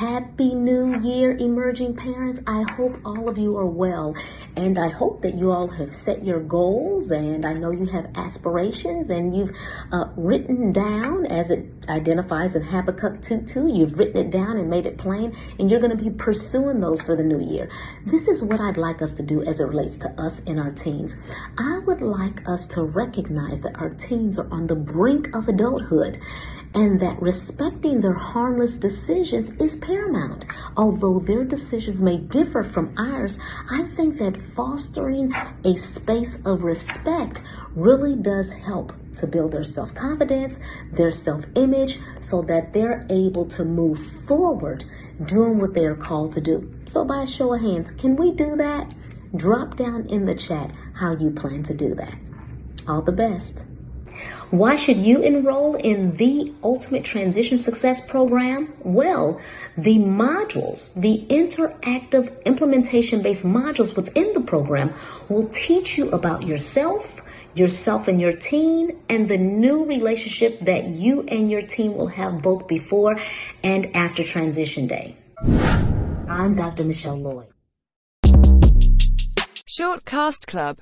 Happy New Year, emerging parents. I hope all of you are well. And I hope that you all have set your goals and I know you have aspirations and you've uh, written down as it identifies in Habakkuk 2 2. You've written it down and made it plain and you're going to be pursuing those for the new year. This is what I'd like us to do as it relates to us and our teens. I would like us to recognize that our teens are on the brink of adulthood and that respecting their harmless decisions is paramount. Although their decisions may differ from ours, I think that fostering a space of respect really does help to build their self confidence, their self image, so that they're able to move forward doing what they are called to do. So, by a show of hands, can we do that? Drop down in the chat how you plan to do that. All the best. Why should you enroll in the Ultimate Transition Success Program? Well, the modules, the interactive implementation based modules within the program will teach you about yourself, yourself and your teen, and the new relationship that you and your teen will have both before and after transition day. I'm Dr. Michelle Lloyd. Short Cast Club